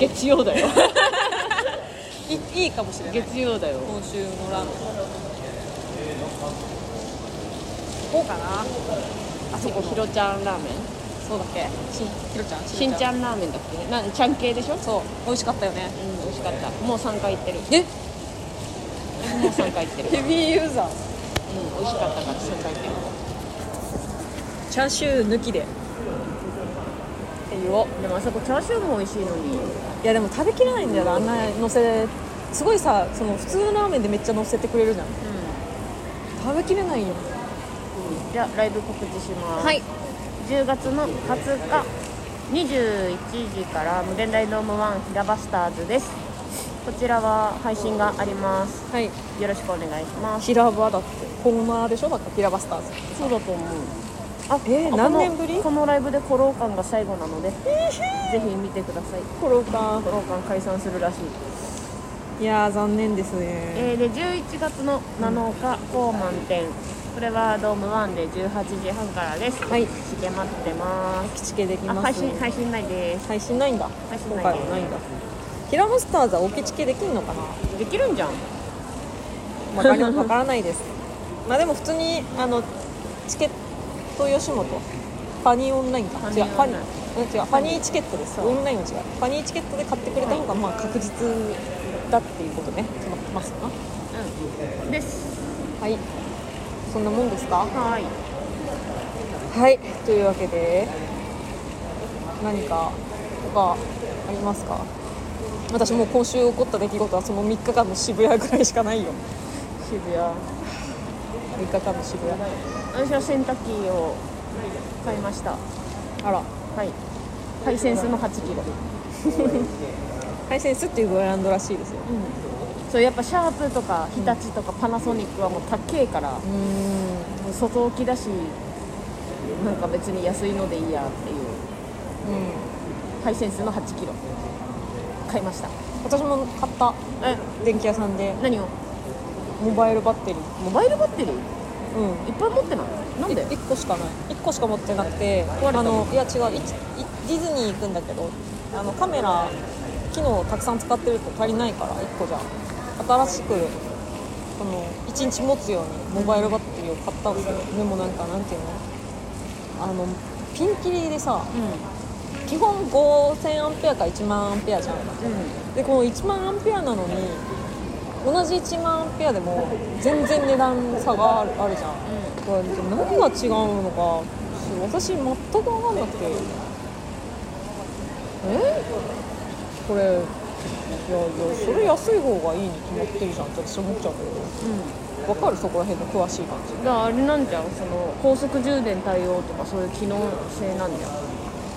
[laughs] 月曜だよ。い [laughs] いいかもしれない。月曜だよ。今週のラーメンこうかな。あそこの。ひろちゃんラーメン。そうだっけ？しひろちゃん？しんちゃん。ラーメンだっけ？なんちゃん系でしょ？うんそう。美味しかったよね。美味しかった。もう3回行ってる。え？もう3回行ってる。ヘビーユーザーうん美味しかったから3回行ってる。チャーシュー抜きででもあそこチャーシューも美味しいのに。いやでも食べきれないんだよなあんなのせすごいさその普通のラーメンでめっちゃのせてくれるじゃん。食べきれないよ。じゃあライブ告知します。はい。10月の20日21時から無限大ドーム1平バスターズです。こちらは配信があります。はい。よろしくお願いします。平場だってコーナーでしょ？だから平場スターズ。そうだと思うあえーあ何年ぶり？このライブでコロー館が最後なので、ぜひ見てください。コロかコロー館解散するらしい。いやー残念ですね。えー、で11月の7日高満点これはドーム1で18時半からです。はい。チケ待ってます。基地系できます。あ配信配信ないです。配信ないんだ。配信今ないです。ないんだ。平場スターズは置きチケできんのかな？できるんじゃん。わかりわからないです。まあでも普通にあのチケット吉本。ファニーオンラインか。違うファニーうん違う。ファニーチケットです。オンラインは違う。ファニーチケットで買ってくれた方がまあ確実だっていうことね。決まってますよなうん。です。はい。そんなもんですか？はい。はい。というわけで何か他ありますか？私もう今週起こった出来事はその3日間の渋谷ぐらいしかないよ。渋谷。3日間の渋谷私は洗濯機を買いました。あら。はい。ハイセンスの8キロ。ハイセンスっていうブランドらしいですよ。そうやっぱシャープとか日立とかパナソニックはもう高えから、うーん。外置きだしなんか別に安いのでいいやっていう。うん。ハイセンスの8キロ。買いました。私も買った。え？電気屋さんで。何を？モバイルバッテリー。モバイルバッテリー？うん。いっぱい持ってない？なんで？1個しかない。1個しか持ってなくてあのいや違う。ディズニー行くんだけどあのカメラ機能たくさん使ってると足りないから1個じゃ。新しくこの1日持つようにモバイルバッテリーを買ったんですよ。でもなんかなんていうの？あのピンキリでさう基本5000アンペアか1万アンペアじゃん。んうん。でこの1万アンペアなのに同じ1万ペアでも全然値段差があるあるじゃん。これ何が違うのか私全く分かんなくて。え？これいやいやそれ安い方がいいに決まってるじゃんって私思っちゃうけど。うん分かる？そこら辺の詳しい感じ。だからあれなんじゃん？その高速充電対応とかそういう機能性なんじゃん？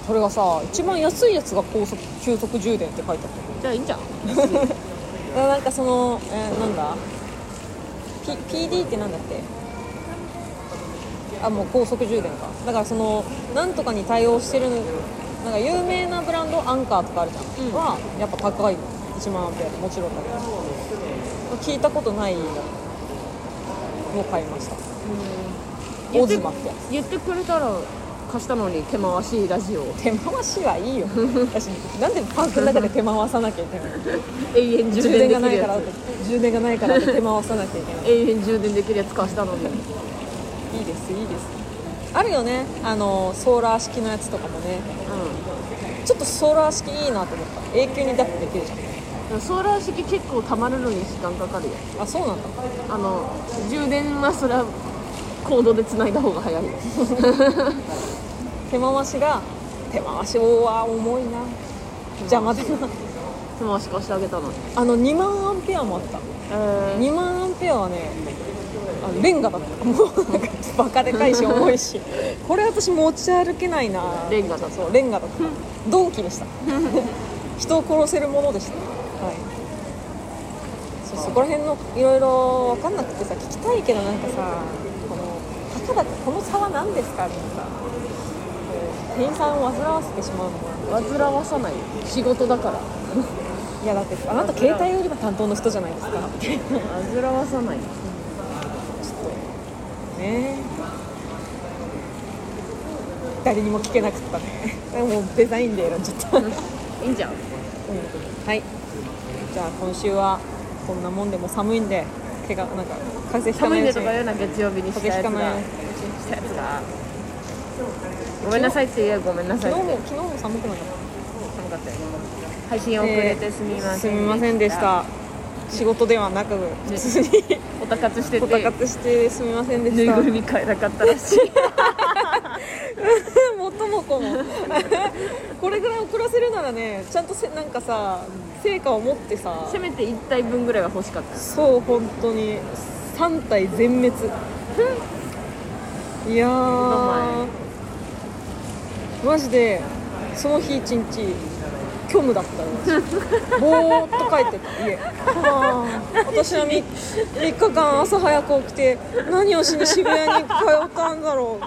それがさ一番安いやつが高速急速充電って書いてあった。じゃあいいんじゃん [laughs] なんかその、えーなんだ、P、PD ってなんだっけ？あもう高速充電か。だからそのなんとかに対応してるなんか有名なブランドアンカーとかあるじゃん、うん。はやっぱ高い1万アンペアでもちろんだけど聞いたことないの。を買いました。オズマってや言ってくれたら貸したのに手回しラジオ。つ手回しはいいよ。[laughs] 私なんでパンクの中で手回さなきゃいけない永遠充充電がないから充電がないから手回さなきゃいけない。つ永遠充電できるやつ貸したのに。いいですいいです。あるよね。あのソーラー式のやつとかもね。うちょっとソーラー式いいなと思った。永久にダップできるじゃん。んソーラー式結構溜まるのに時間かかるよ。あそうなんだ。あの充電はそれはコードで繋いだ方が早いよ [laughs] 手回しが手回しは重いな。邪魔だな。手回し貸してあげたのに。あの2万アンペアもあった。え2万アンペアはねあのレンガだった。もうなんかバカでかいし重いし。[laughs] これ私持ち歩けないな。レンガだそうレンガだった。ドンキでした。[laughs] 人を殺せるものでした。はい。そうそこら辺のいろいろ分かんなくてさ聞きたいけどなんかさこのたかだかこの差は何ですかってさこう店員さんを煩わせてしまうのか煩わさないよ仕事だから。いやだってあなた携帯売り場担当の人じゃないですか。煩わさない。よね。誰にも聞けなかったね。もうデザインで選んじゃった、うん、いいんじゃん。はい。じゃあ今週はこんなもんでも寒いんで怪我なんか風邪ひかないうちに。寒いねとか言うな月曜日にしたやつがしたやつがごめんなさいって言えばごめんなさい昨日も昨日も寒くなかっ寒かったよ配信遅れてすみまたせん、すみませんでした。仕事ではなく普通に。[laughs] おたかつしておたかてつしてすみませんでぬいしたぐるみ買えなかったらしい。[laughs] 元も子も。[laughs] これぐらい遅らせるならねちゃんとせなんかさ成果を持ってさ。せめて1体分ぐらいは欲しかった。そう本当に。3体全滅。いやーマジでその日一日虚無だったぼーっと帰ってた家。はあ私は 3, 3日間朝早く起きて何をしに渋谷に通ったんだろう。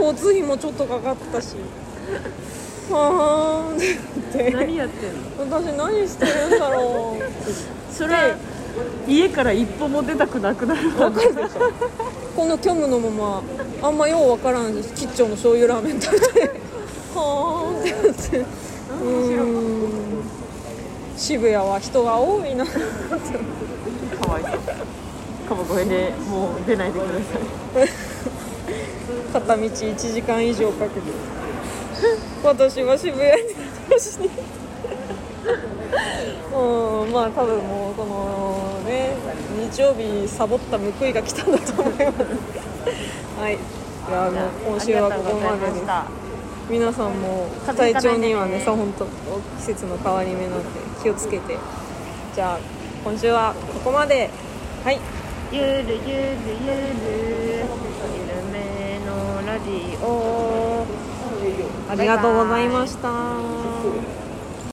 交通費もちょっとかかったし。はあって。何やってんの？私何してるんだろう。それは家から一歩も出たくなくなるわわかるでしょ。この虚無のままあんまようわからん吉兆の醤油ラーメン食べてはーんってなってうーん。渋谷は人が多いな。かわい。そう川越でもう出ないでください。片道1時間以上かけて。[laughs] 私は渋谷に出しにうん。まあ多分もうこのね日曜日サボった報いが来たんだと思います。はい。じゃあ今週はここまでです皆さんも体調にはねさ本当季節の変わり目なんで気をつけて。じゃあ今週はここまで。はい。ゆるゆるゆるゆるめのラジオ。ありがとうございました